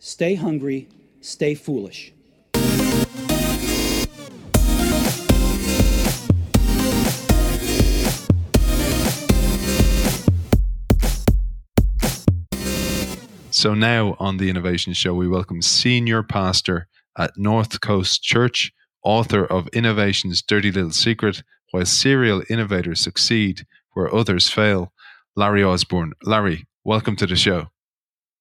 Stay hungry, stay foolish. So now on the Innovation Show, we welcome senior pastor at North Coast Church, author of Innovation's Dirty Little Secret, Why Serial Innovators Succeed Where Others Fail, Larry Osborne. Larry, welcome to the show.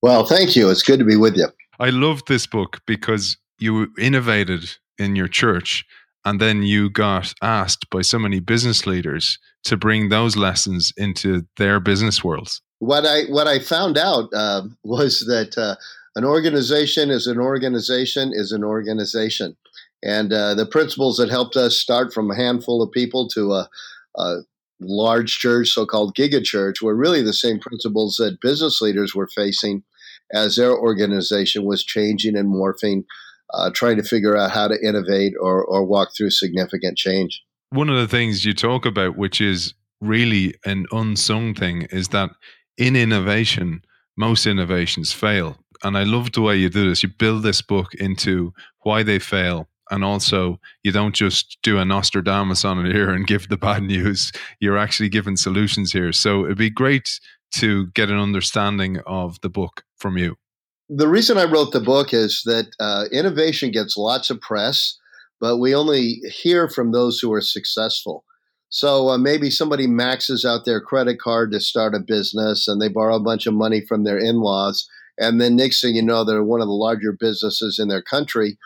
Well, thank you. It's good to be with you. I love this book because you innovated in your church and then you got asked by so many business leaders to bring those lessons into their business worlds what I what I found out uh, was that uh, an organization is an organization is an organization, and uh, the principles that helped us start from a handful of people to a, a large church, so-called giga church, were really the same principles that business leaders were facing as their organization was changing and morphing, uh, trying to figure out how to innovate or or walk through significant change. One of the things you talk about, which is really an unsung thing, is that in innovation, most innovations fail. And I love the way you do this. You build this book into why they fail. And also, you don't just do a Nostradamus on it here and give the bad news. You're actually giving solutions here. So it'd be great to get an understanding of the book from you. The reason I wrote the book is that uh, innovation gets lots of press, but we only hear from those who are successful. So uh, maybe somebody maxes out their credit card to start a business and they borrow a bunch of money from their in laws. And then next thing you know, they're one of the larger businesses in their country.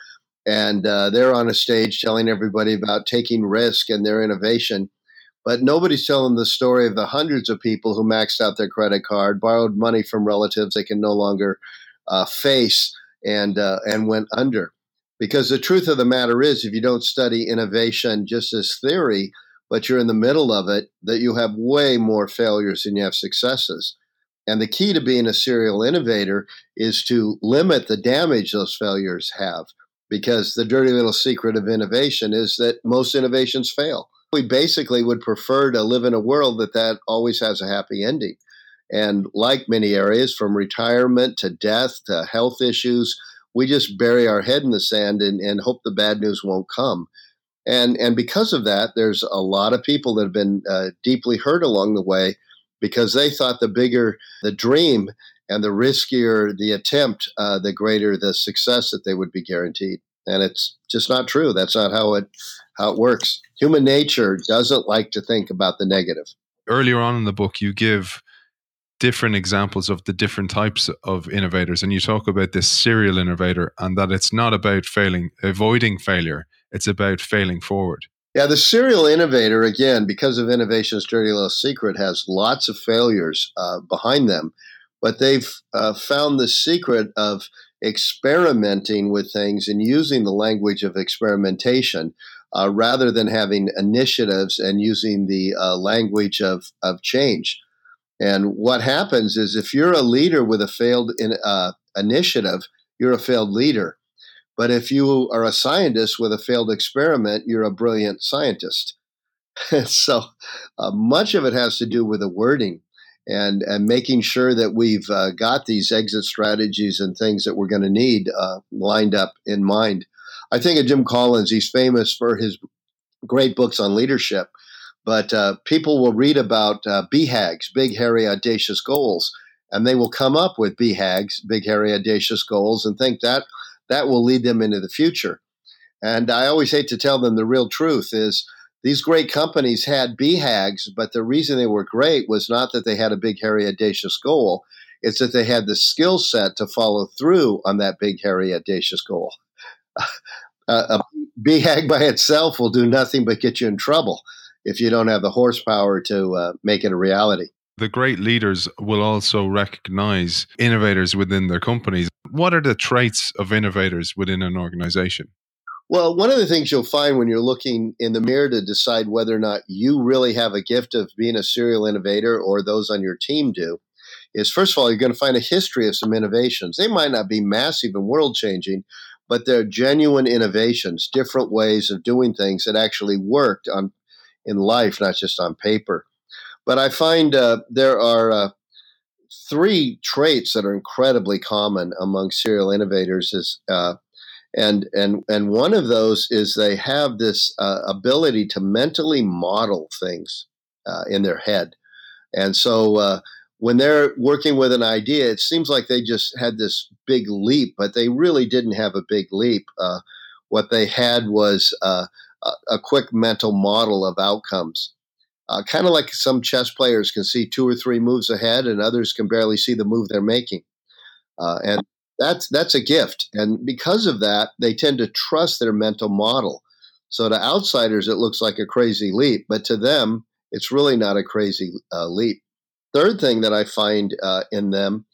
And uh, they're on a stage telling everybody about taking risk and their innovation. But nobody's telling the story of the hundreds of people who maxed out their credit card, borrowed money from relatives they can no longer uh, face, and uh, and went under. Because the truth of the matter is, if you don't study innovation just as theory, but you're in the middle of it, that you have way more failures than you have successes. And the key to being a serial innovator is to limit the damage those failures have, because the dirty little secret of innovation is that most innovations fail. We basically would prefer to live in a world that that always has a happy ending. And like many areas, from retirement to death to health issues, we just bury our head in the sand and, and hope the bad news won't come. And and because of that, there's a lot of people that have been uh, deeply hurt along the way because they thought the bigger the dream and the riskier the attempt, uh, the greater the success that they would be guaranteed. And it's just not true. That's not how it how it works. Human nature doesn't like to think about the negative. Earlier on in the book, you give different examples of the different types of innovators, and you talk about this serial innovator and that it's not about failing, avoiding failure it's about failing forward. Yeah, the serial innovator, again, because of innovation's dirty little secret, has lots of failures uh, behind them, but they've uh, found the secret of experimenting with things and using the language of experimentation uh, rather than having initiatives and using the uh, language of, of change. And what happens is if you're a leader with a failed in, uh, initiative, you're a failed leader. But if you are a scientist with a failed experiment, you're a brilliant scientist. so uh, much of it has to do with the wording and, and making sure that we've uh, got these exit strategies and things that we're going to need uh, lined up in mind. I think of Jim Collins, he's famous for his great books on leadership, but uh, people will read about uh, BHAGs, big, hairy, audacious goals, and they will come up with BHAGs, big, hairy, audacious goals, and think that that will lead them into the future. And I always hate to tell them the real truth is these great companies had BHAGs, but the reason they were great was not that they had a big, hairy, audacious goal. It's that they had the skill set to follow through on that big, hairy, audacious goal. a BHAG by itself will do nothing but get you in trouble if you don't have the horsepower to uh, make it a reality. The great leaders will also recognize innovators within their companies. What are the traits of innovators within an organization? Well, one of the things you'll find when you're looking in the mirror to decide whether or not you really have a gift of being a serial innovator or those on your team do is first of all, you're going to find a history of some innovations. They might not be massive and world changing, but they're genuine innovations, different ways of doing things that actually worked on in life, not just on paper. But I find uh, there are uh, three traits that are incredibly common among serial innovators is uh, and and and one of those is they have this uh, ability to mentally model things uh, in their head. And so uh, when they're working with an idea it seems like they just had this big leap but they really didn't have a big leap. Uh, what they had was uh, a quick mental model of outcomes. Uh, kind of like some chess players can see two or three moves ahead and others can barely see the move they're making. And that's that's a gift. And because of that they tend to trust their mental model. So to outsiders it looks like a crazy leap but to them it's really not a crazy uh, leap. Third thing that i find uh, in them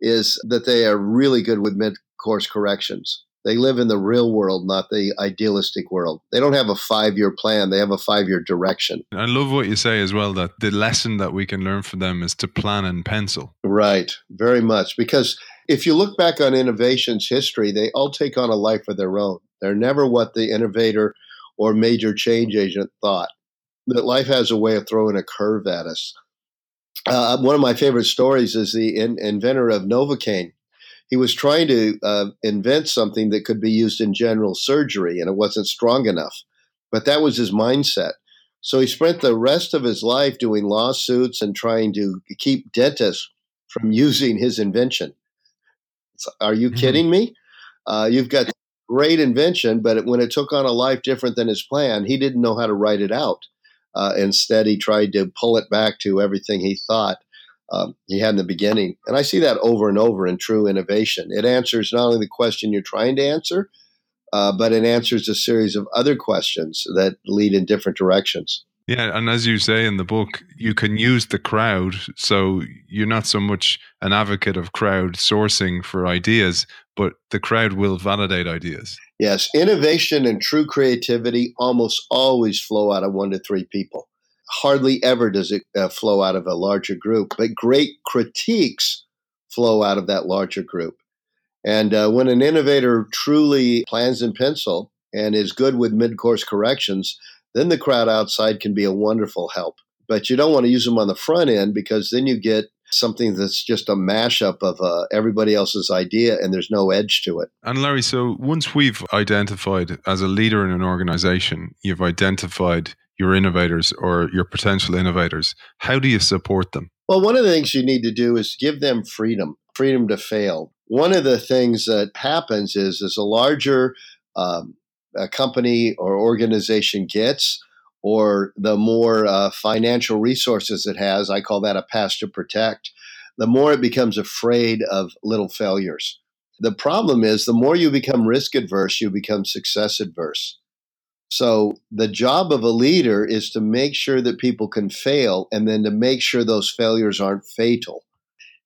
is that they are really good with mid-course corrections they live in the real world not the idealistic world they don't have a five-year plan they have a five-year direction i love what you say as well that the lesson that we can learn from them is to plan in pencil right very much because if you look back on innovation's history, they all take on a life of their own. They're never what the innovator or major change agent thought. That life has a way of throwing a curve at us. Uh, one of my favorite stories is the in, inventor of Novocaine. He was trying to uh, invent something that could be used in general surgery, and it wasn't strong enough. But that was his mindset. So he spent the rest of his life doing lawsuits and trying to keep dentists from using his invention. Are you mm-hmm. kidding me? Uh, you've got great invention, but when it took on a life different than his plan, he didn't know how to write it out. Uh, instead, he tried to pull it back to everything he thought um, he had in the beginning. And I see that over and over in true innovation. It answers not only the question you're trying to answer, uh, but it answers a series of other questions that lead in different directions. Yeah, and as you say in the book, you can use the crowd. So you're not so much an advocate of crowd sourcing for ideas, but the crowd will validate ideas. Yes, innovation and true creativity almost always flow out of one to three people. Hardly ever does it uh, flow out of a larger group, but great critiques flow out of that larger group. And uh, when an innovator truly plans in pencil and is good with mid course corrections, then the crowd outside can be a wonderful help. But you don't want to use them on the front end because then you get something that's just a mashup of uh, everybody else's idea and there's no edge to it. And Larry, so once we've identified as a leader in an organization, you've identified your innovators or your potential innovators, how do you support them? Well, one of the things you need to do is give them freedom, freedom to fail. One of the things that happens is as a larger um, a company or organization gets, or the more uh, financial resources it has, I call that a pass to protect, the more it becomes afraid of little failures. The problem is the more you become risk adverse, you become success adverse. So the job of a leader is to make sure that people can fail and then to make sure those failures aren't fatal.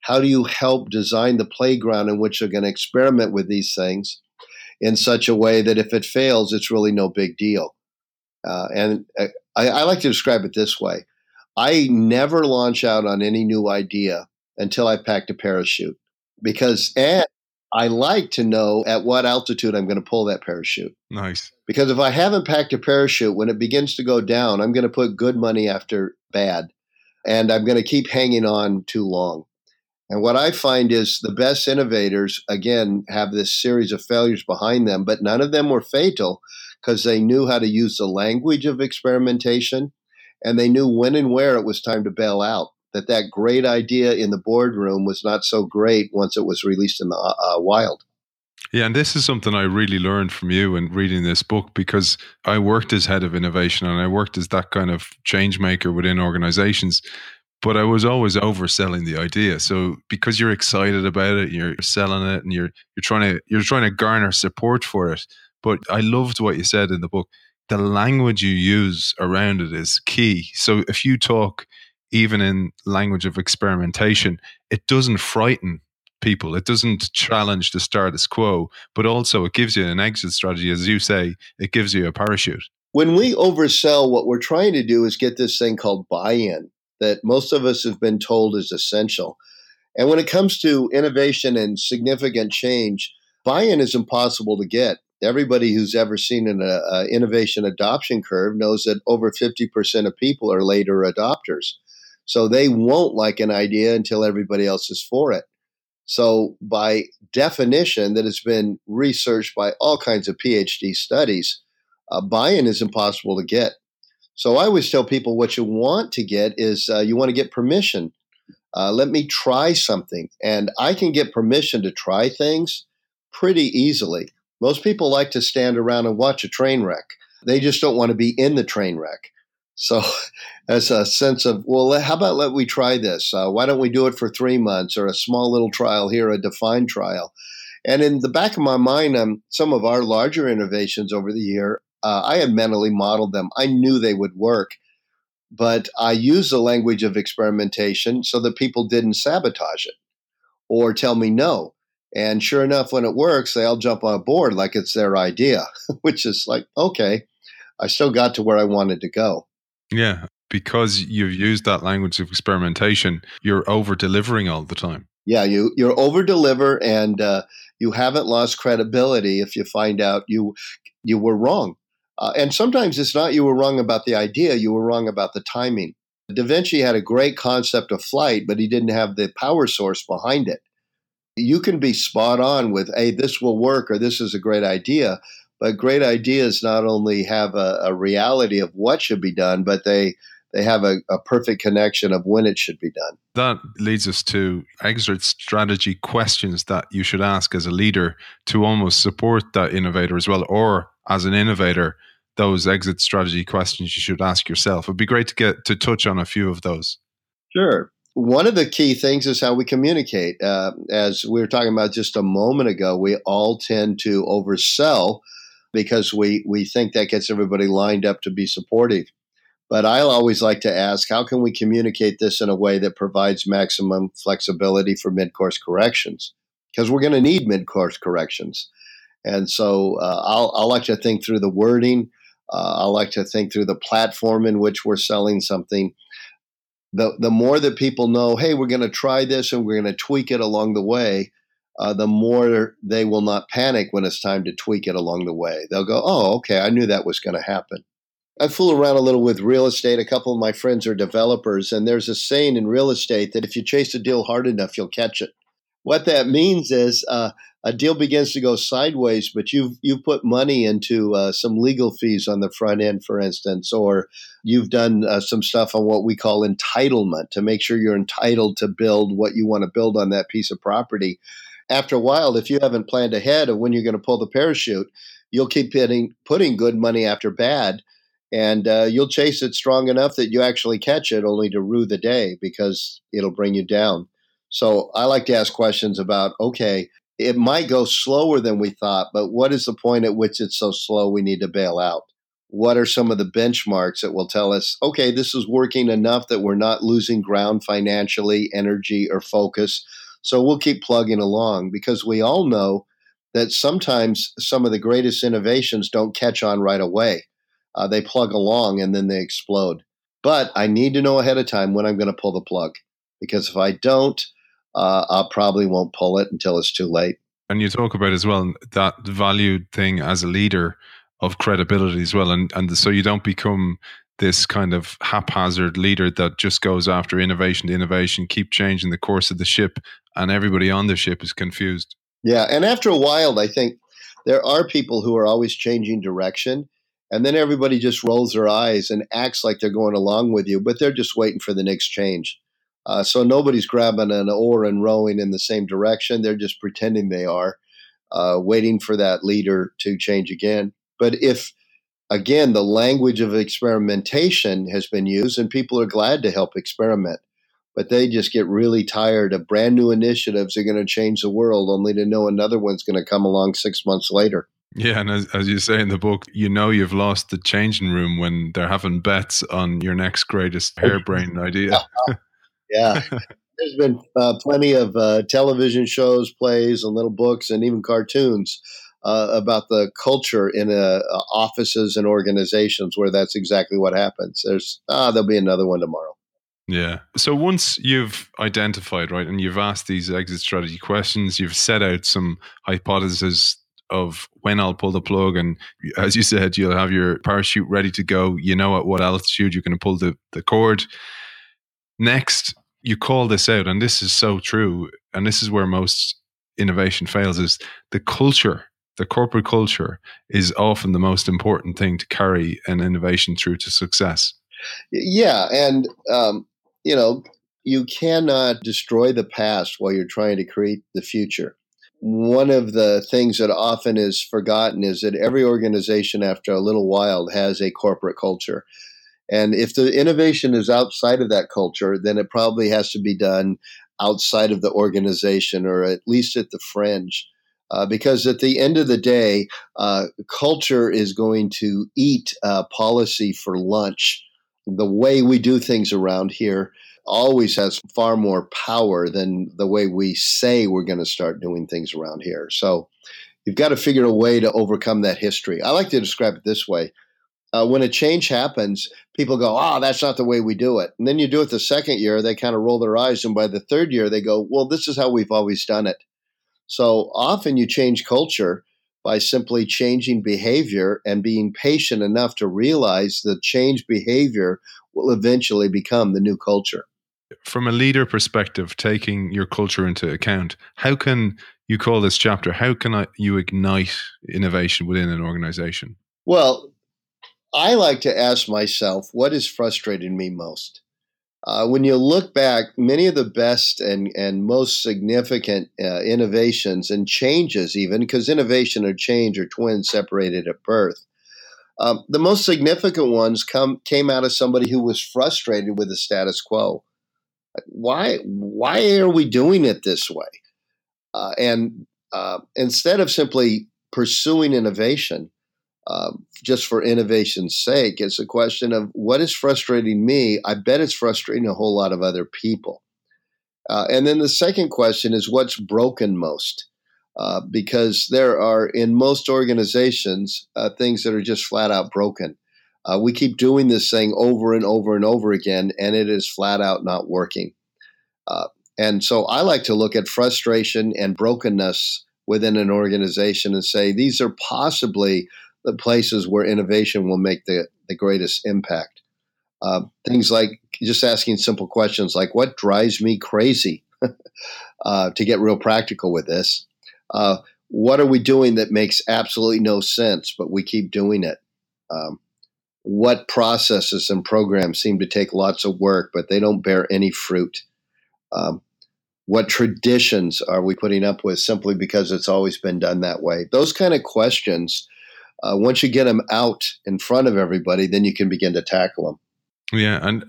How do you help design the playground in which they're going to experiment with these things in such a way that if it fails, it's really no big deal. Uh, and uh, I, I like to describe it this way I never launch out on any new idea until I packed a parachute because, and I like to know at what altitude I'm going to pull that parachute. Nice. Because if I haven't packed a parachute, when it begins to go down, I'm going to put good money after bad. And I'm going to keep hanging on too long. And what I find is the best innovators, again, have this series of failures behind them, but none of them were fatal because they knew how to use the language of experimentation and they knew when and where it was time to bail out. That that great idea in the boardroom was not so great once it was released in the uh, uh wild. Yeah, and this is something I really learned from you in reading this book because I worked as head of innovation and I worked as that kind of change maker within organizations but I was always overselling the idea. So because you're excited about it, you're selling it, and you're you're trying to you're trying to garner support for it. But I loved what you said in the book. The language you use around it is key. So if you talk even in language of experimentation, it doesn't frighten people. It doesn't challenge the status quo, but also it gives you an exit strategy. As you say, it gives you a parachute. When we oversell, what we're trying to do is get this thing called buy in that most of us have been told is essential. And when it comes to innovation and significant change, buy in is impossible to get. Everybody who's ever seen an uh, innovation adoption curve knows that over 50% of people are later adopters. So they won't like an idea until everybody else is for it. So, by definition, that has been researched by all kinds of PhD studies, uh, buy in is impossible to get. So, I always tell people what you want to get is uh, you want to get permission. Uh, let me try something. And I can get permission to try things pretty easily. Most people like to stand around and watch a train wreck, they just don't want to be in the train wreck. So, as a sense of, well, how about let we try this? Uh, why don't we do it for three months or a small little trial here, a defined trial? And in the back of my mind, um, some of our larger innovations over the year, uh, I had mentally modeled them. I knew they would work, but I used the language of experimentation so that people didn't sabotage it or tell me no. And sure enough, when it works, they all jump on board like it's their idea, which is like, okay, I still got to where I wanted to go. Yeah, because you've used that language of experimentation, you're over delivering all the time. Yeah, you you're over deliver, and uh, you haven't lost credibility if you find out you you were wrong. Uh, and sometimes it's not you were wrong about the idea; you were wrong about the timing. Da Vinci had a great concept of flight, but he didn't have the power source behind it. You can be spot on with, "Hey, this will work," or "This is a great idea," but great ideas not only have a, a reality of what should be done, but they they have a, a, perfect connection of when it should be done. That leads us to exit strategy questions that you should ask as a leader to almost support that innovator as well, or as an innovator, those exit strategy questions you should ask yourself. It'd be great to get to touch on a few of those. Sure. One of the key things is how we communicate. Uh, as we were talking about just a moment ago, we all tend to oversell because we, we think that gets everybody lined up to be supportive. But I always like to ask, how can we communicate this in a way that provides maximum flexibility for mid course corrections? Because we're going to need mid course corrections. And so uh, I'll, I'll like to think through the wording. Uh, I like to think through the platform in which we're selling something. The, the more that people know, hey, we're going to try this and we're going to tweak it along the way, uh, the more they will not panic when it's time to tweak it along the way. They'll go, oh, okay, I knew that was going to happen. I fool around a little with real estate. A couple of my friends are developers, and there's a saying in real estate that if you chase a deal hard enough, you'll catch it. What that means is uh, a deal begins to go sideways, but you've you've put money into uh, some legal fees on the front end, for instance, or you've done uh, some stuff on what we call entitlement to make sure you're entitled to build what you want to build on that piece of property. After a while, if you haven't planned ahead of when you're going to pull the parachute, you'll keep putting putting good money after bad and uh, you'll chase it strong enough that you actually catch it only to rue the day because it'll bring you down. So i like to ask questions about okay it might go slower than we thought but what is the point at which it's so slow we need to bail out? What are some of the benchmarks that will tell us okay this is working enough that we're not losing ground financially energy or focus so we'll keep plugging along because we all know that sometimes some of the greatest innovations don't catch on right away uh, they plug along and then they explode. But I need to know ahead of time when I'm going to pull the plug because if I don't, uh, I probably won't pull it until it's too late. And you talk about as well that valued thing as a leader of credibility as well, and and so you don't become this kind of haphazard leader that just goes after innovation to innovation, keep changing the course of the ship, and everybody on the ship is confused. Yeah, and after a while, I think there are people who are always changing direction and then everybody just rolls their eyes and acts like they're going along with you, but they're just waiting for the next change. Uh, so nobody's grabbing an oar and rowing in the same direction. They're just pretending they are, uh, waiting for that leader to change again. But if, again, the language of experimentation has been used and people are glad to help experiment, but they just get really tired of brand new initiatives that are going to change the world only to know another one's going to come along six months later. Yeah, and as, as you say in the book, you know you've lost the changing room when they're having bets on your next greatest harebrained idea. yeah. There's been uh, plenty of uh, television shows, plays, and little books, and even cartoons uh, about the culture in uh, offices and organizations where that's exactly what happens. There's ah, there'll be another one tomorrow. Yeah. So once you've identified, right, and you've asked these exit strategy questions, you've set out some hypotheses of when I'll pull the plug. And as you said, you'll have your parachute ready to go. You know at what altitude you're going to pull the, the cord. Next, you call this out, and this is so true, and this is where most innovation fails: is the culture. The corporate culture is often the most important thing to carry an innovation through to success. Yeah, and um, you know, you cannot destroy the past while you're trying to create the future. One of the things that often is forgotten is that every organization, after a little while, has a corporate culture. And if the innovation is outside of that culture, then it probably has to be done outside of the organization or at least at the fringe. Uh, because at the end of the day, uh, culture is going to eat uh, policy for lunch. The way we do things around here always has far more power than the way we say we're going to start doing things around here. So you've got to figure a way to overcome that history. I like to describe it this way. Uh, when a change happens, people go, oh, that's not the way we do it. And then you do it the second year, they kind of roll their eyes. And by the third year, they go, well, this is how we've always done it. So often you change culture by simply changing behavior and being patient enough to realize that change behavior will eventually become the new culture from a leader perspective, taking your culture into account, how can you call this chapter? How can I, you ignite innovation within an organization? Well, I like to ask myself, what is frustrating me most? Uh, when you look back, many of the best and, and most significant uh, innovations and changes, even because innovation or change are twins separated at birth, um, the most significant ones come came out of somebody who was frustrated with the status quo why why are we doing it this way? Uh, and uh, instead of simply pursuing innovation uh, just for innovation's sake, it's a question of what is frustrating me. I bet it's frustrating a whole lot of other people. Uh, and then the second question is what's broken most? Uh, because there are in most organizations uh, things that are just flat out broken. Uh, we keep doing this thing over and over and over again, and it is flat out not working. Uh, and so I like to look at frustration and brokenness within an organization and say these are possibly the places where innovation will make the, the greatest impact. Uh, things like just asking simple questions like, what drives me crazy? uh, to get real practical with this. Uh, what are we doing that makes absolutely no sense, but we keep doing it? Um, what processes and programs seem to take lots of work, but they don't bear any fruit? Um, what traditions are we putting up with simply because it's always been done that way? Those kind of questions, uh, once you get them out in front of everybody, then you can begin to tackle them. Yeah. And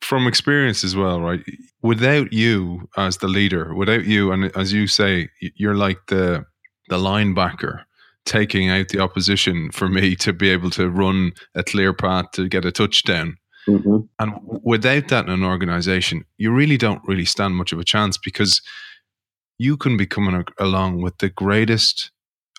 from experience as well, right? Without you as the leader, without you, and as you say, you're like the the linebacker taking out the opposition for me to be able to run a clear path to get a touchdown. Mm-hmm. And without that in an organization, you really don't really stand much of a chance because you can be coming along with the greatest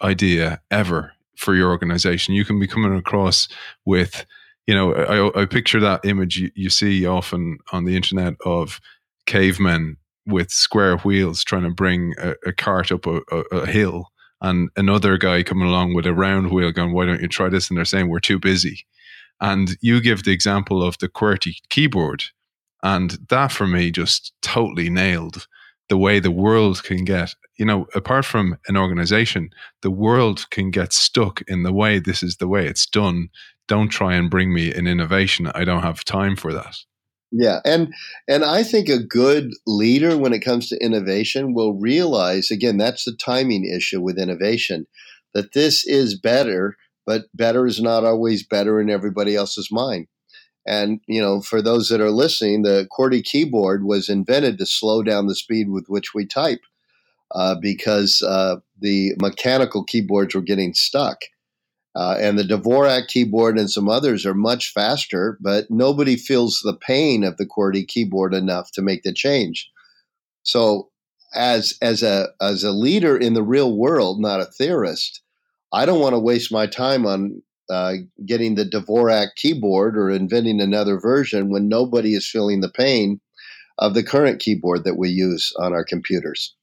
idea ever for your organization. You can be coming across with, you know, I, I picture that image you, you see often on the internet of cavemen with square wheels trying to bring a, a cart up a, a, a hill and another guy coming along with a round wheel going, why don't you try this? And they're saying, we're too busy. And you give the example of the QWERTY keyboard. And that for me just totally nailed the way the world can get, you know, apart from an organization, the world can get stuck in the way this is the way it's done. Don't try and bring me an innovation. I don't have time for that. Yeah, and and I think a good leader when it comes to innovation will realize again that's the timing issue with innovation that this is better, but better is not always better in everybody else's mind. And you know, for those that are listening, the QWERTY keyboard was invented to slow down the speed with which we type uh, because uh, the mechanical keyboards were getting stuck. Uh, and the Dvorak keyboard and some others are much faster, but nobody feels the pain of the QWERTY keyboard enough to make the change. So, as as a as a leader in the real world, not a theorist, I don't want to waste my time on uh, getting the Dvorak keyboard or inventing another version when nobody is feeling the pain of the current keyboard that we use on our computers.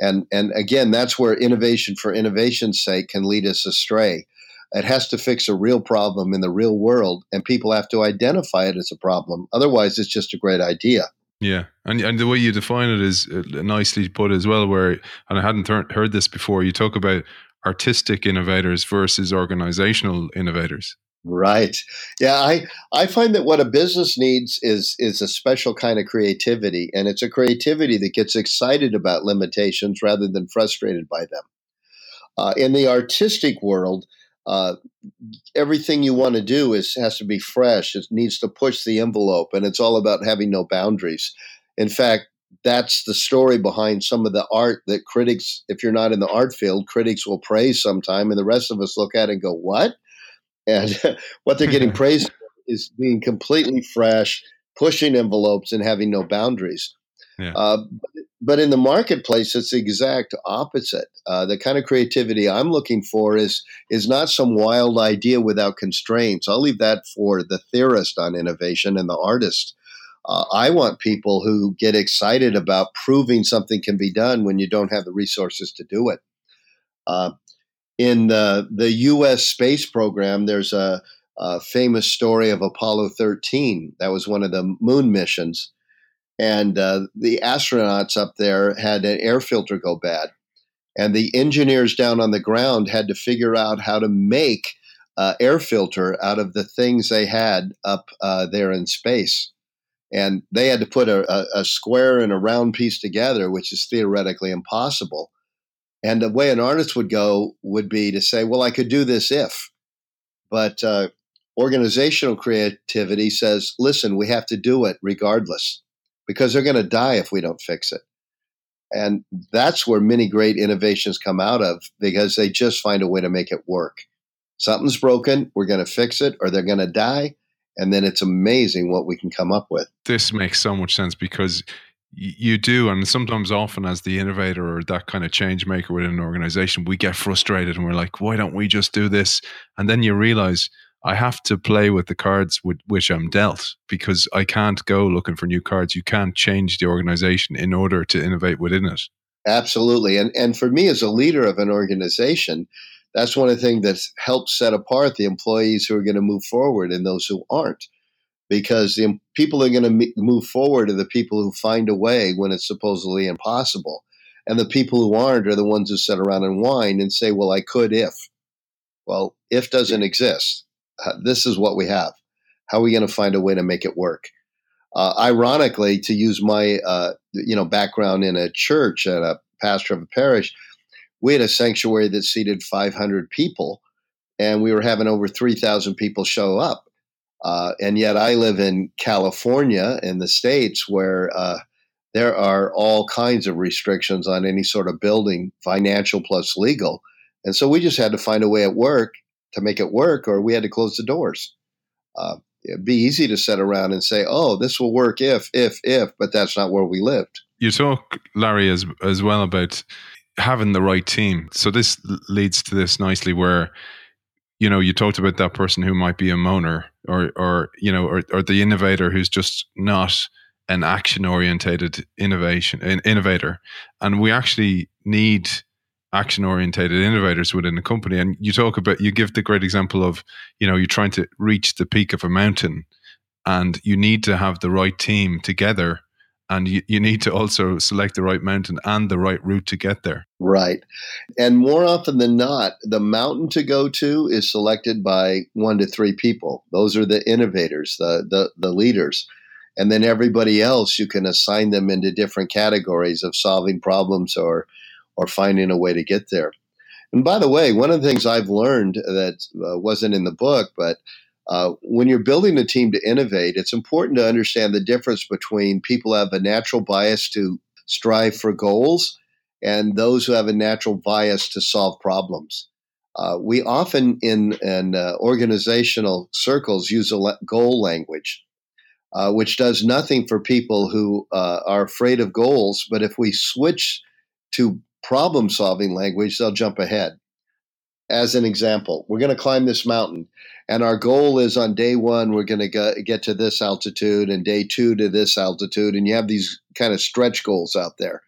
And and again, that's where innovation for innovation's sake can lead us astray it has to fix a real problem in the real world, and people have to identify it as a problem. Otherwise, it's just a great idea. Yeah, and and the way you define it is uh, nicely put as well. Where and I hadn't heard this before. You talk about artistic innovators versus organizational innovators. Right. Yeah, I I find that what a business needs is is a special kind of creativity, and it's a creativity that gets excited about limitations rather than frustrated by them. Uh, in the artistic world, uh, everything you want to do is has to be fresh. It needs to push the envelope, and it's all about having no boundaries. In fact, that's the story behind some of the art that critics, if you're not in the art field, critics will praise sometime, and the rest of us look at it and go, "What?" And what they're getting praised is being completely fresh, pushing envelopes, and having no boundaries. Yeah. Uh, but in the marketplace, it's the exact opposite. Uh, the kind of creativity I'm looking for is is not some wild idea without constraints. I'll leave that for the theorist on innovation and the artist. Uh, I want people who get excited about proving something can be done when you don't have the resources to do it. In the, the U.S. space program, there's a, a, famous story of Apollo 13. That was one of the moon missions. And uh, the astronauts up there had an air filter go bad. And the engineers down on the ground had to figure out how to make uh, air filter out of the things they had up uh, there in space. And they had to put a, a, a square and a round piece together, which is theoretically impossible. And the way an artist would go would be to say, well, I could do this if. But uh, organizational creativity says, listen, we have to do it regardless because they're going to die if we don't fix it. And that's where many great innovations come out of because they just find a way to make it work. Something's broken, we're going to fix it, or they're going to die. And then it's amazing what we can come up with. This makes so much sense because you do and sometimes often as the innovator or that kind of change maker within an organization we get frustrated and we're like why don't we just do this? And then you realize i have to play with the cards with which i'm dealt because i can't go looking for new cards. You can't change the organization in order to innovate within it. Absolutely and and for me as a leader of an organization that's one of the things that helps set apart the employees who are going to move forward and those who aren't because the people are going to move forward are the people who find a way when it's supposedly impossible. And the people who aren't are the ones who sit around and whine and say, well, I could if. Well, if doesn't exist. Uh, this is what we have. How are we going to find a way to make it work? Uh, ironically, to use my uh, you know background in a church and a pastor of a parish, we had a sanctuary that seated 500 people, and we were having over 3,000 people show up. Uh, and yet I live in California in the States where uh, there are all kinds of restrictions on any sort of building, financial plus legal. And so we just had to find a way at work to make it work, or we had to close the doors. Uh, it'd be easy to sit around and say, oh, this will work if, if, if, but that's not where we lived. You talk, Larry, as, as well about having the right team. So this leads to this nicely where you know, you talked about that person who might be a moaner or, or you know, or, or the innovator who's just not an action orientated innovation innovator. And we actually need action orientated innovators within the company. And you talk about, you give the great example of, you know, you're trying to reach the peak of a mountain and you need to have the right team together and you, you need to also select the right mountain and the right route to get there. Right. And more often than not, the mountain to go to is selected by one to three people. Those are the innovators, the, the, the leaders. And then everybody else, you can assign them into different categories of solving problems or, or finding a way to get there. And by the way, one of the things I've learned that uh, wasn't in the book, but uh, when you're building a team to innovate, it's important to understand the difference between people who have a natural bias to strive for goals and those who have a natural bias to solve problems. Uh, we often in, in uh, organizational circles use a le- goal language, uh, which does nothing for people who uh, are afraid of goals. But if we switch to problem solving language, they'll jump ahead. As an example, we're going to climb this mountain and our goal is on day one, we're going to get to this altitude, and day two to this altitude. And you have these kind of stretch goals out there.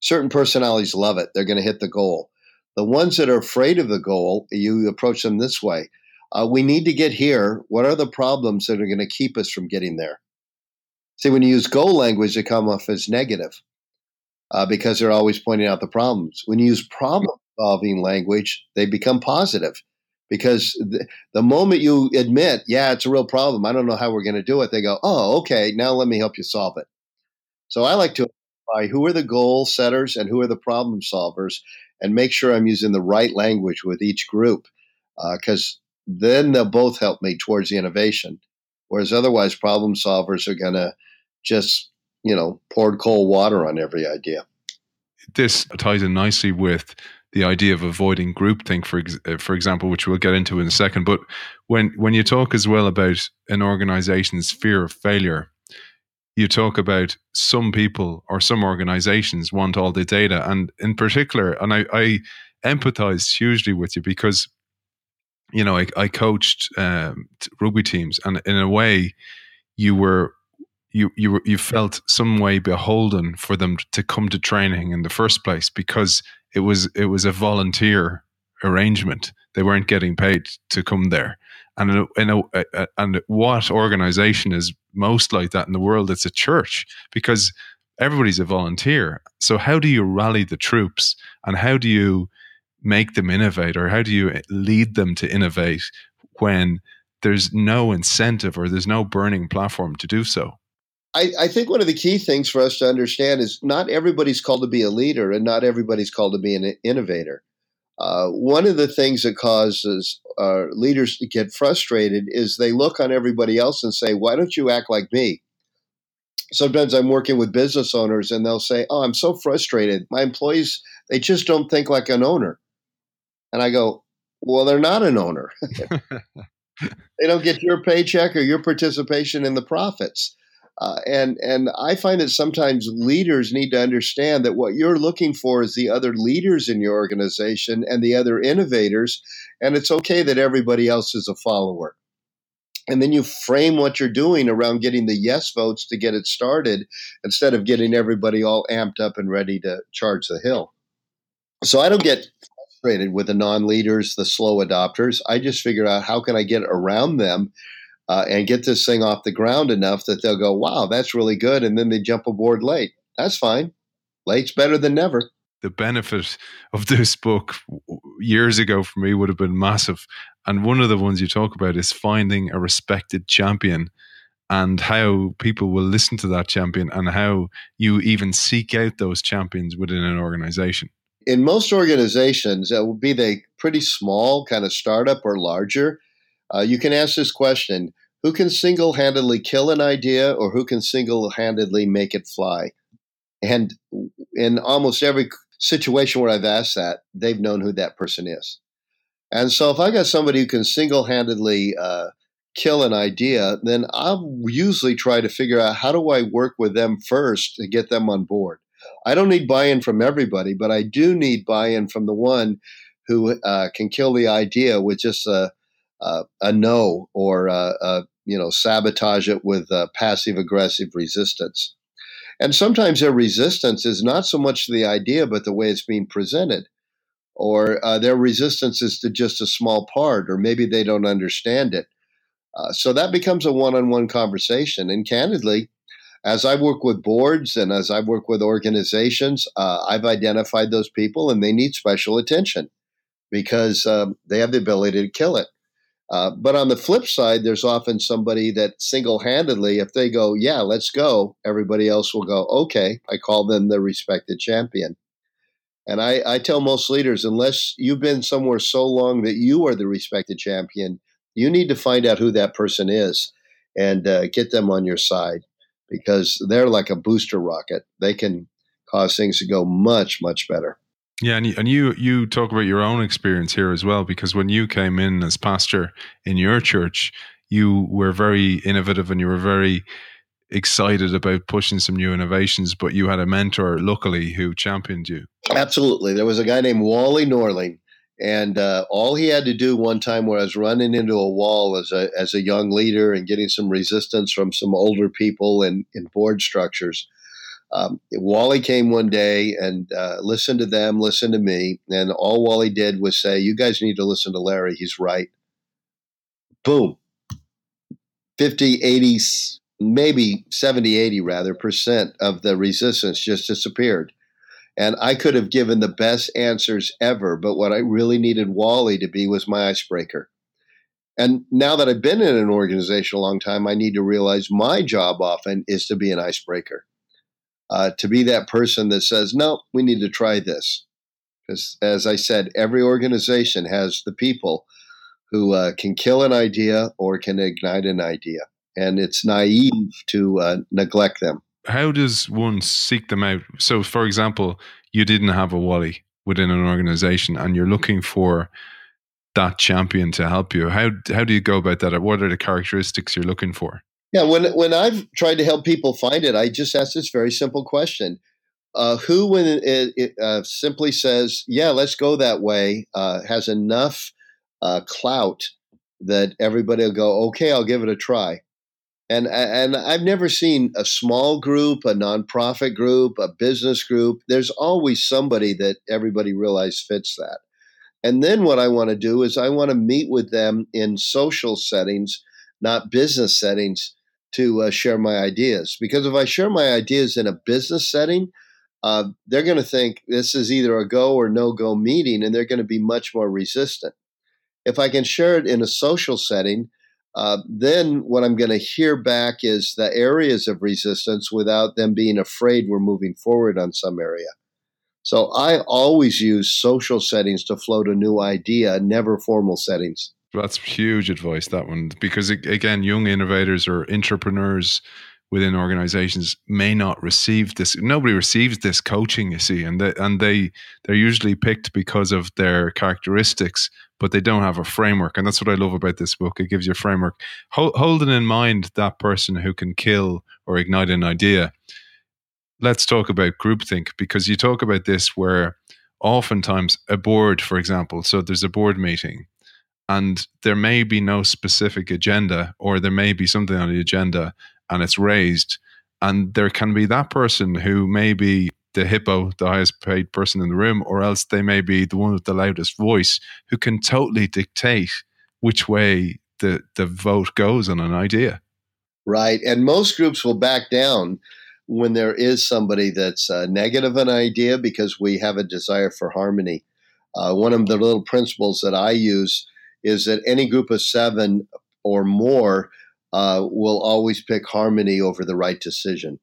Certain personalities love it, they're going to hit the goal. The ones that are afraid of the goal, you approach them this way. Uh, we need to get here. What are the problems that are going to keep us from getting there? See, when you use goal language, they come off as negative uh, because they're always pointing out the problems. When you use problem solving language, they become positive because the, the moment you admit, yeah, it's a real problem, I don't know how we're going to do it, they go, oh, okay, now let me help you solve it. So I like to identify who are the goal setters and who are the problem solvers and make sure I'm using the right language with each group because uh, then they'll both help me towards the innovation. Whereas otherwise, problem solvers are going to just, you know, pour cold water on every idea. This ties in nicely with the idea of avoiding groupthink, for ex- uh, for example, which we'll get into in a second. But when when you talk as well about an organization's fear of failure, you talk about some people or some organizations want all the data, and in particular, and I, I empathize hugely with you because you know I, I coached um, rugby teams, and in a way, you were you you you felt some way beholden for them to come to training in the first place because it was it was a volunteer arrangement. They weren't getting paid to come there. And in a, in a, and what organization is most like that in the world? It's a church because everybody's a volunteer. So how do you rally the troops and how do you make them innovate or how do you lead them to innovate when there's no incentive or there's no burning platform to do so? I, I, think one of the key things for us to understand is not everybody's called to be a leader and not everybody's called to be an innovator. Uh, one of the things that causes uh, leaders to get frustrated is they look on everybody else and say, Why don't you act like me? Sometimes I'm working with business owners and they'll say, Oh, I'm so frustrated. My employees, they just don't think like an owner. And I go, Well, they're not an owner. they don't get your paycheck or your participation in the profits. Uh, and and I find that sometimes leaders need to understand that what you're looking for is the other leaders in your organization and the other innovators, and it's okay that everybody else is a follower. And then you frame what you're doing around getting the yes votes to get it started instead of getting everybody all amped up and ready to charge the hill. So I don't get frustrated with the non leaders, the slow adopters. I just figure out how can I get around them uh, and get this thing off the ground enough that they'll go, wow, that's really good. And then they jump aboard late. That's fine. Late's better than never. The benefit of this book years ago for me would have been massive. And one of the ones you talk about is finding a respected champion and how people will listen to that champion and how you even seek out those champions within an organization. In most organizations, it uh, be they pretty small, kind of startup or larger, uh, you can ask this question Who can single handedly kill an idea or who can single handedly make it fly? And in almost every situation where I've asked that, they've known who that person is. And so if I got somebody who can single handedly uh, kill an idea, then I'll usually try to figure out how do I work with them first to get them on board. I don't need buy in from everybody, but I do need buy in from the one who uh, can kill the idea with just a, uh, a no or uh, uh, you know sabotage it with passive aggressive resistance. And sometimes their resistance is not so much the idea, but the way it's being presented. Or uh, their resistance is to just a small part, or maybe they don't understand it. Uh, so that becomes a one on one conversation. And candidly, as I work with boards and as I work with organizations, uh, I've identified those people and they need special attention because um, they have the ability to kill it. Uh, but on the flip side, there's often somebody that single handedly, if they go, yeah, let's go, everybody else will go, okay. I call them the respected champion. And I, I tell most leaders, unless you've been somewhere so long that you are the respected champion, you need to find out who that person is and uh, get them on your side because they're like a booster rocket. They can cause things to go much, much better. Yeah, and you, and you you talk about your own experience here as well, because when you came in as pastor in your church, you were very innovative and you were very excited about pushing some new innovations. But you had a mentor, luckily, who championed you. Absolutely, there was a guy named Wally Norling, and uh, all he had to do one time, where I was running into a wall as a as a young leader and getting some resistance from some older people in in board structures um, Wally came one day and uh, listened to them, listened to me, and all Wally did was say, "You guys need to listen to Larry. He's right." Boom. 50, 80, maybe 70, 80 rather percent of the resistance just disappeared. And I could have given the best answers ever, but what I really needed Wally to be was my icebreaker. And now that I've been in an organization a long time, I need to realize my job often is to be an icebreaker, uh, to be that person that says, no, we need to try this. Because as I said, every organization has the people who uh, can kill an idea or can ignite an idea. And it's naive to uh, neglect them. How does one seek them out? So, for example, you didn't have a Wally within an organization and you're looking for that champion to help you. How how do you go about that? What are the characteristics you're looking for? Yeah, when when I've tried to help people find it, I just ask this very simple question: uh, Who, when it, it uh, simply says, "Yeah, let's go that way," uh, has enough uh, clout that everybody will go, "Okay, I'll give it a try." And and I've never seen a small group, a nonprofit group, a business group. There's always somebody that everybody realizes fits that. And then what I want to do is I want to meet with them in social settings, not business settings, to uh, share my ideas. Because if I share my ideas in a business setting, uh, they're going to think this is either a go or no go meeting, and they're going to be much more resistant. If I can share it in a social setting, uh, then what I'm going to hear back is the areas of resistance without them being afraid we're moving forward on some area. So I always use social settings to float a new idea, never formal settings. That's huge advice, that one, because again, young innovators or entrepreneurs within organizations may not receive this. Nobody receives this coaching, you see, and they, and they they're usually picked because of their characteristics, but they don't have a framework. And that's what I love about this book. It gives you a framework, holding in mind that person who can kill or ignite an idea let's talk about groupthink because you talk about this where oftentimes a board, for example, so there's a board meeting and there may be no specific agenda or there may be something on the agenda and it's raised and there can be that person who may be the hippo, the highest paid person in the room, or else they may be the one with the loudest voice who can totally dictate which way the, the vote goes on an idea. Right. And most groups will back down when there is somebody that's uh, negative an idea because we have a desire for harmony. Uh, one of the little principles that I use is that any group of seven or more uh, will always pick harmony over the right decision.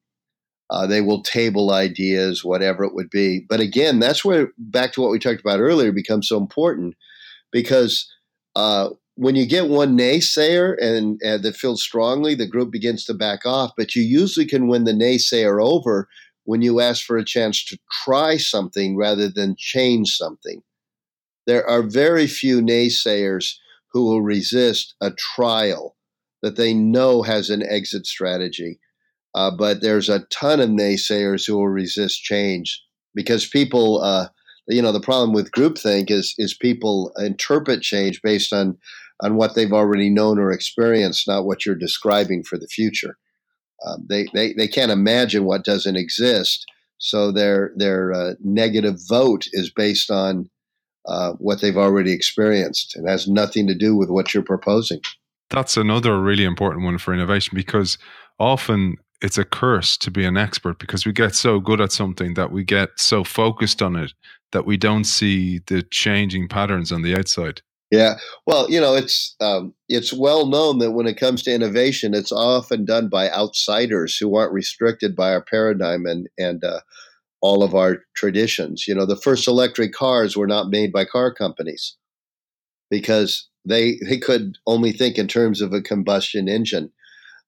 Uh, they will table ideas, whatever it would be. But again, that's where back to what we talked about earlier becomes so important because uh, when you get one naysayer and, and that feels strongly, the group begins to back off. But you usually can win the naysayer over when you ask for a chance to try something rather than change something. There are very few naysayers who will resist a trial that they know has an exit strategy. Uh, but there's a ton of naysayers who will resist change because people, uh, you know, the problem with groupthink is is people interpret change based on on what they've already known or experienced, not what you're describing for the future. Um, they, they, they can't imagine what doesn't exist. So their, their uh, negative vote is based on uh, what they've already experienced. It has nothing to do with what you're proposing. That's another really important one for innovation because often it's a curse to be an expert because we get so good at something that we get so focused on it that we don't see the changing patterns on the outside. Yeah, well, you know, it's um, it's well known that when it comes to innovation, it's often done by outsiders who aren't restricted by our paradigm and and uh, all of our traditions. You know, the first electric cars were not made by car companies because they they could only think in terms of a combustion engine.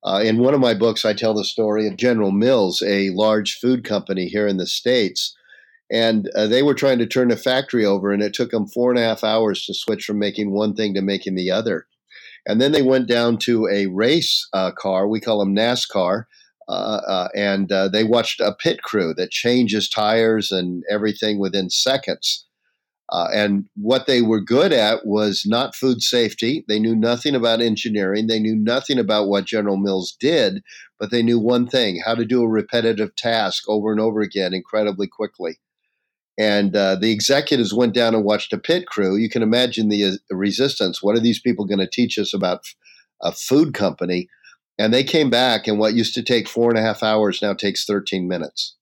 Uh, in one of my books, I tell the story of General Mills, a large food company here in the states and uh, they were trying to turn a factory over, and it took them four and a half hours to switch from making one thing to making the other. And then they went down to a race uh, car, we call them NASCAR, and uh, they watched a pit crew that changes tires and everything within seconds. Uh, and what they were good at was not food safety. They knew nothing about engineering. They knew nothing about what General Mills did, but they knew one thing how to do a repetitive task over and over again incredibly quickly and uh, the executives went down and watched a pit crew. You can imagine the, uh, resistance. What are these people going to teach us about a food company? And they came back, and what used to take four and a half hours now takes 13 minutes.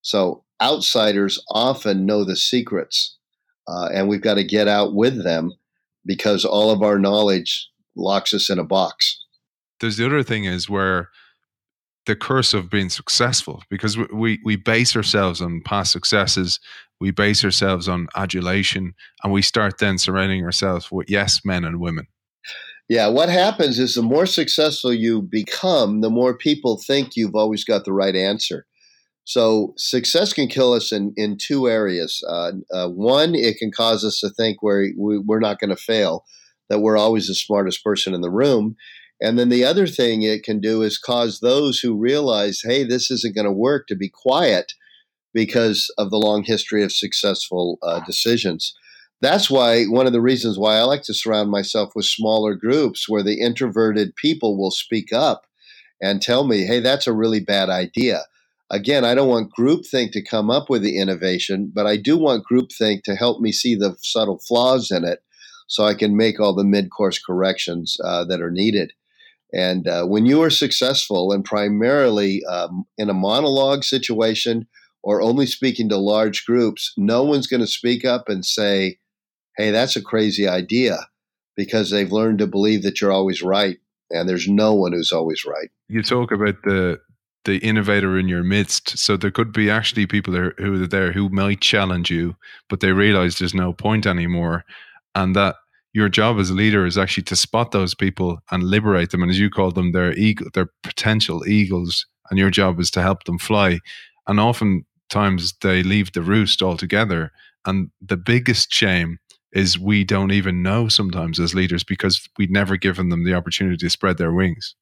So outsiders often know the secrets, uh, and we've got to get out with them because all of our knowledge locks us in a box. There's the other thing is where the curse of being successful because we, we base ourselves on past successes we base ourselves on adulation and we start then surrounding ourselves with yes men and women yeah what happens is the more successful you become the more people think you've always got the right answer. So success can kill us in, in two areas. Uh, uh, one it can cause us to think we're, we, we're not going to fail that we're always the smartest person in the room. And then the other thing it can do is cause those who realize, hey, this isn't going to work to be quiet because of the long history of successful uh, decisions. That's why one of the reasons why I like to surround myself with smaller groups where the introverted people will speak up and tell me, hey, that's a really bad idea. Again, I don't want groupthink to come up with the innovation, but I do want groupthink to help me see the subtle flaws in it so I can make all the mid course corrections uh, that are needed. And uh, when you are successful and primarily um, in a monologue situation or only speaking to large groups, no one's going to speak up and say, hey, that's a crazy idea because they've learned to believe that you're always right. And there's no one who's always right. You talk about the the innovator in your midst. So there could be actually people there who are there who might challenge you, but they realize there's no point anymore. And that your job as a leader is actually to spot those people and liberate them. And as you call them, they're eagle, they're potential eagles, and your job is to help them fly. And oftentimes they leave the roost altogether. And the biggest shame is we don't even know sometimes as leaders because we'd never given them the opportunity to spread their wings.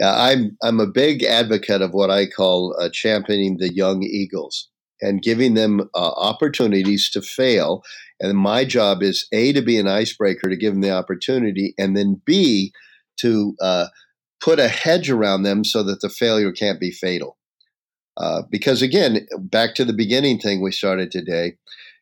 Yeah, I'm I'm a big advocate of what I call uh, championing the young eagles and giving them uh, opportunities to fail. And my job is A, to be an icebreaker to give them the opportunity, and then B, to uh, put a hedge around them so that the failure can't be fatal. Uh, because again, back to the beginning thing we started today,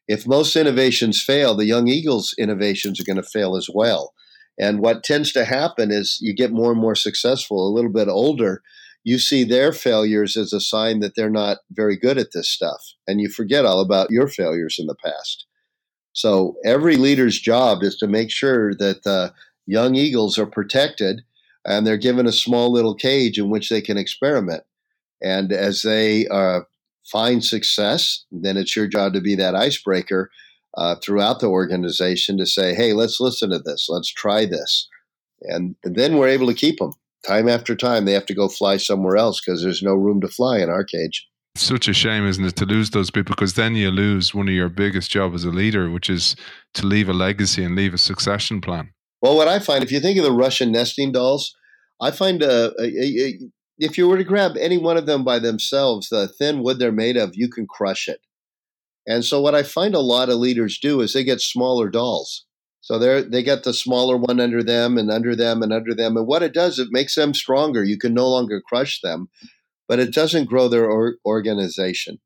if most innovations fail, the young eagles innovations are going to fail as well. And what tends to happen is you get more and more successful, a little bit older, you see their failures as a sign that they're not very good at this stuff. And you forget all about your failures in the past. So every leader's job is to make sure that the young eagles are protected and they're given a small little cage in which they can experiment. And as they uh, find success, then it's your job to be that icebreaker uh, throughout the organization to say, hey, let's listen to this, let's try this. And, and then we're able to keep them time after time, they have to go fly somewhere else because there's no room to fly in our cage. such a shame, isn't it, to lose those people? Because then you lose one of your biggest job as a leader, which is to leave a legacy and leave a succession plan. Well, what I find, if you think of the Russian nesting dolls, I find uh, if you were to grab any one of them by themselves, the thin wood they're made of, you can crush it. And so, what I find a lot of leaders do is they get smaller dolls. So they they got the smaller one under them and under them and under them. And what it does, it makes them stronger. You can no longer crush them, but it doesn't grow their or- organization.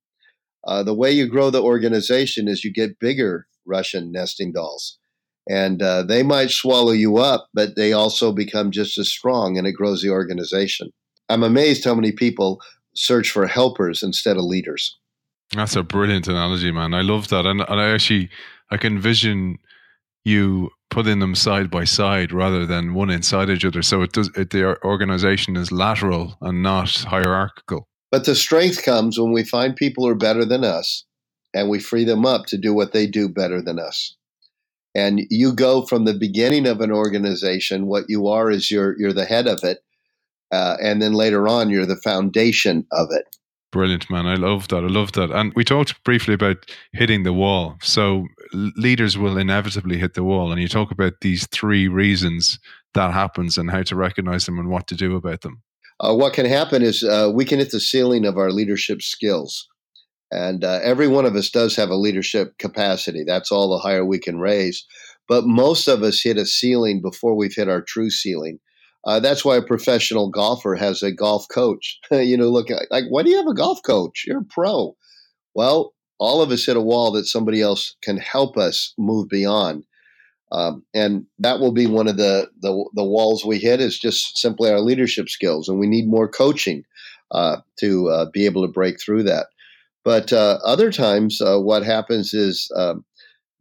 Uh, the way you grow the organization is you get bigger Russian nesting dolls. And uh, they might swallow you up, but they also become just as strong and it grows the organization. I'm amazed how many people search for helpers instead of leaders. That's a brilliant analogy, man. I love that. And, and I actually, I can envision you putting them side by side rather than one inside each other. So it does it, the organization is lateral and not hierarchical. But the strength comes when we find people who are better than us and we free them up to do what they do better than us. And you go from the beginning of an organization, what you are is you're you're the head of it, uh, and then later on you're the foundation of it. Brilliant, man. I love that. I love that. And we talked briefly about hitting the wall. So leaders will inevitably hit the wall. And you talk about these three reasons that happens and how to recognize them and what to do about them. Uh, what can happen is uh, we can hit the ceiling of our leadership skills. And uh, every one of us does have a leadership capacity. That's all the higher we can raise. But most of us hit a ceiling before we've hit our true ceiling. Uh, that's why a professional golfer has a golf coach. you know, look like, why do you have a golf coach? You're a pro. Well, all of us hit a wall that somebody else can help us move beyond. Um, and that will be one of the, the, the walls we hit is just simply our leadership skills, and we need more coaching uh, to uh, be able to break through that. But uh, other times, uh, what happens is um,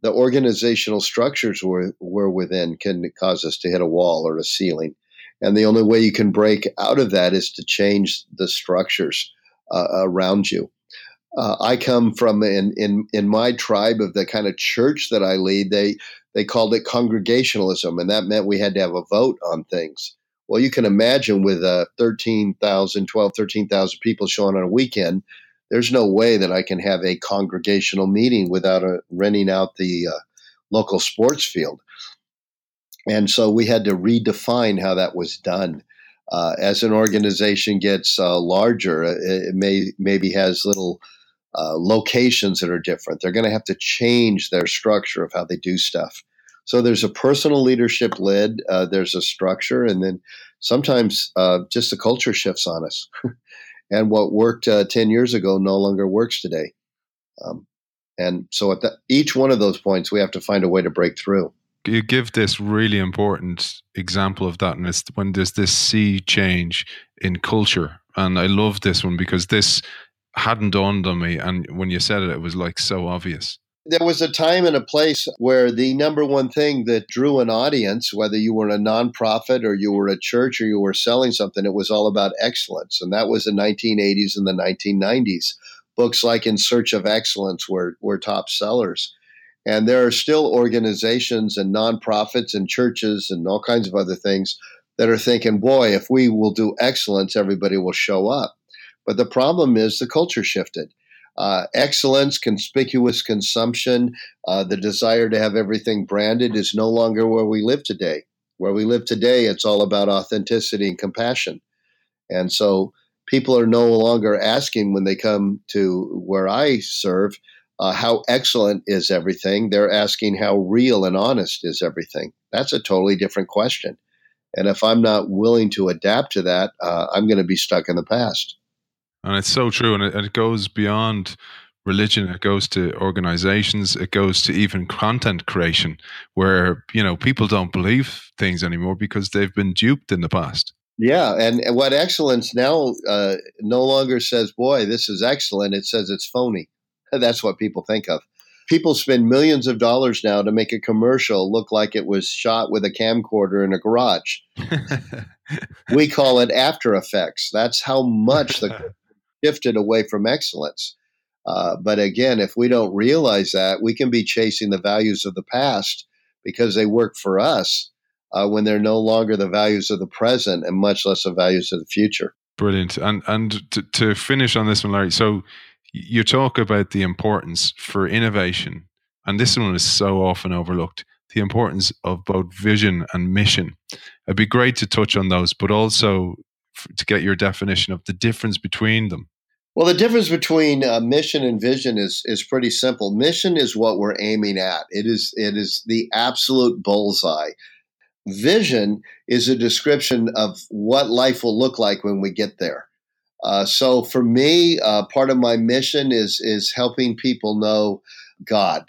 the organizational structures we're, we're within can cause us to hit a wall or a ceiling. And the only way you can break out of that is to change the structures uh, around you. Uh, I come from in, in in my tribe of the kind of church that I lead. They they called it congregationalism, and that meant we had to have a vote on things. Well, you can imagine with uh, 13,000, 12, 13,000 people showing on a weekend, there's no way that I can have a congregational meeting without a, uh, renting out the uh, local sports field. And so we had to redefine how that was done. Uh, as an organization gets uh, larger, it, it, may maybe has little uh, locations that are different. They're going to have to change their structure of how they do stuff. So there's a personal leadership led, uh, there's a structure, and then sometimes uh, just the culture shifts on us. and what worked uh, 10 years ago no longer works today. Um, and so at the, each one of those points, we have to find a way to break through. You give this really important example of that, and it's when there's this sea change in culture. And I love this one because this hadn't dawned on me. And when you said it, it was like so obvious. There was a time and a place where the number one thing that drew an audience, whether you were a nonprofit or you were a church or you were selling something, it was all about excellence. And that was the 1980s and the 1990s. Books like In Search of Excellence were, were top sellers. And there are still organizations and nonprofits and churches and all kinds of other things that are thinking, boy, if we will do excellence, everybody will show up. But the problem is the culture shifted. Uh, excellence, conspicuous consumption, uh, the desire to have everything branded is no longer where we live today. Where we live today, it's all about authenticity and compassion. And so people are no longer asking when they come to where I serve, uh, how excellent is everything? They're asking how real and honest is everything. That's a totally different question. And if I'm not willing to adapt to that, uh, I'm going to be stuck in the past. And it's so true. And it, it goes beyond religion it goes to organizations it goes to even content creation where you know people don't believe things anymore because they've been duped in the past yeah and, what excellence now uh, no longer says boy this is excellent it says it's phony that's what people think of people spend millions of dollars now to make a commercial look like it was shot with a camcorder in a garage we call it after effects that's how much the shifted away from excellence. Uh, but again, if we don't realize that, we can be chasing the values of the past because they work for us uh, when they're no longer the values of the present and much less the values of the future. Brilliant. And and to, to finish on this one, Larry. So you talk about the importance for innovation, and this one is so often overlooked. The importance of both vision and mission. It'd be great to touch on those, but also to get your definition of the difference between them? Well, the difference between uh, mission and vision is is pretty simple. Mission is what we're aiming at. It is it is the absolute bullseye. Vision is a description of what life will look like when we get there. Uh, so for me, uh, part of my mission is is helping people know God.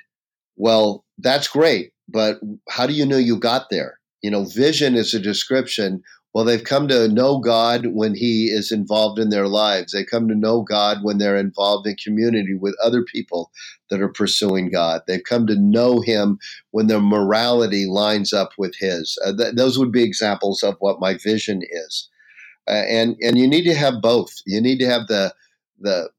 Well, that's great, but how do you know you got there? You know, vision is a description well, they've come to know God when He is involved in their lives. They come to know God when they're involved in community with other people that are pursuing God. They've come to know Him when their morality lines up with His. Uh, th- those would be examples of what my vision is. And and you need to have both. You need to have the the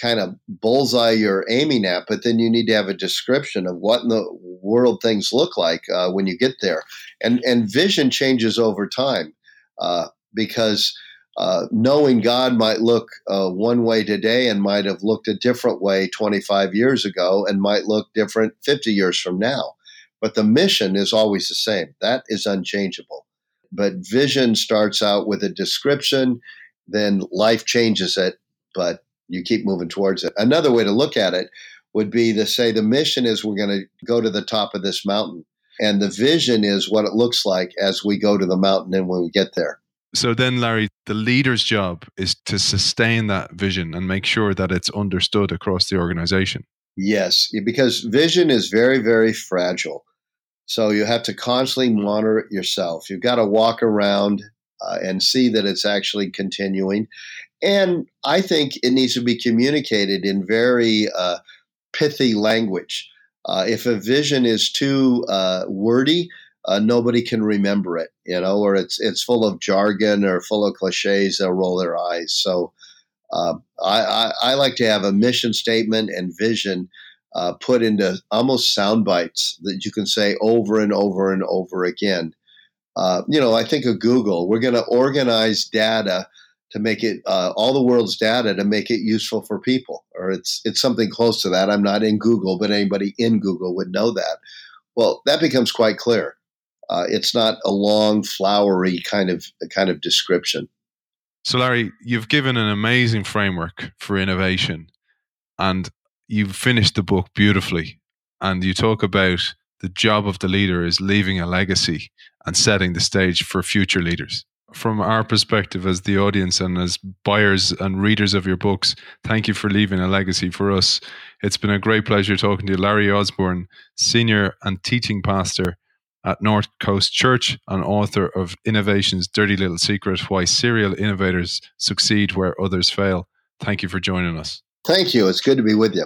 kind of bullseye you're aiming at, but then you need to have a description of what in the world things look like uh, when you get there. And and vision changes over time uh, because uh, knowing God might look uh, one way today and might have looked a different way 25 years ago and might look different 50 years from now. But the mission is always the same. That is unchangeable. But vision starts out with a description, then life changes it, but you keep moving towards it. Another way to look at it would be to say the mission is we're going to go to the top of this mountain. And the vision is what it looks like as we go to the mountain and when we get there. So then, Larry, the leader's job is to sustain that vision and make sure that it's understood across the organization. Yes, because vision is very, very fragile. So you have to constantly monitor it yourself. You've got to walk around uh, and see that it's actually continuing. And I think it needs to be communicated in very uh, pithy language. Uh, if a vision is too uh, wordy, uh, nobody can remember it, you know, or it's it's full of jargon or full of cliches. They'll roll their eyes. So uh, I, I, I, like to have a mission statement and vision uh, put into almost sound bites that you can say over and over and over again. Uh, you know, I think of Google. We're going to organize data to make it uh, all the world's data to make it useful for people, or it's it's something close to that. I'm not in Google, but anybody in Google would know that. Well, that becomes quite clear. Uh, it's not a long, flowery kind of kind of description. So, Larry, you've given an amazing framework for innovation, and you've finished the book beautifully. And you talk about the job of the leader is leaving a legacy and setting the stage for future leaders. From our perspective as the audience and as buyers and readers of your books, thank you for leaving a legacy for us. It's been a great pleasure talking to you, Larry Osborne, senior and teaching pastor at North Coast Church and author of Innovation's Dirty Little Secret Why Serial Innovators Succeed Where Others Fail. Thank you for joining us. Thank you. It's good to be with you.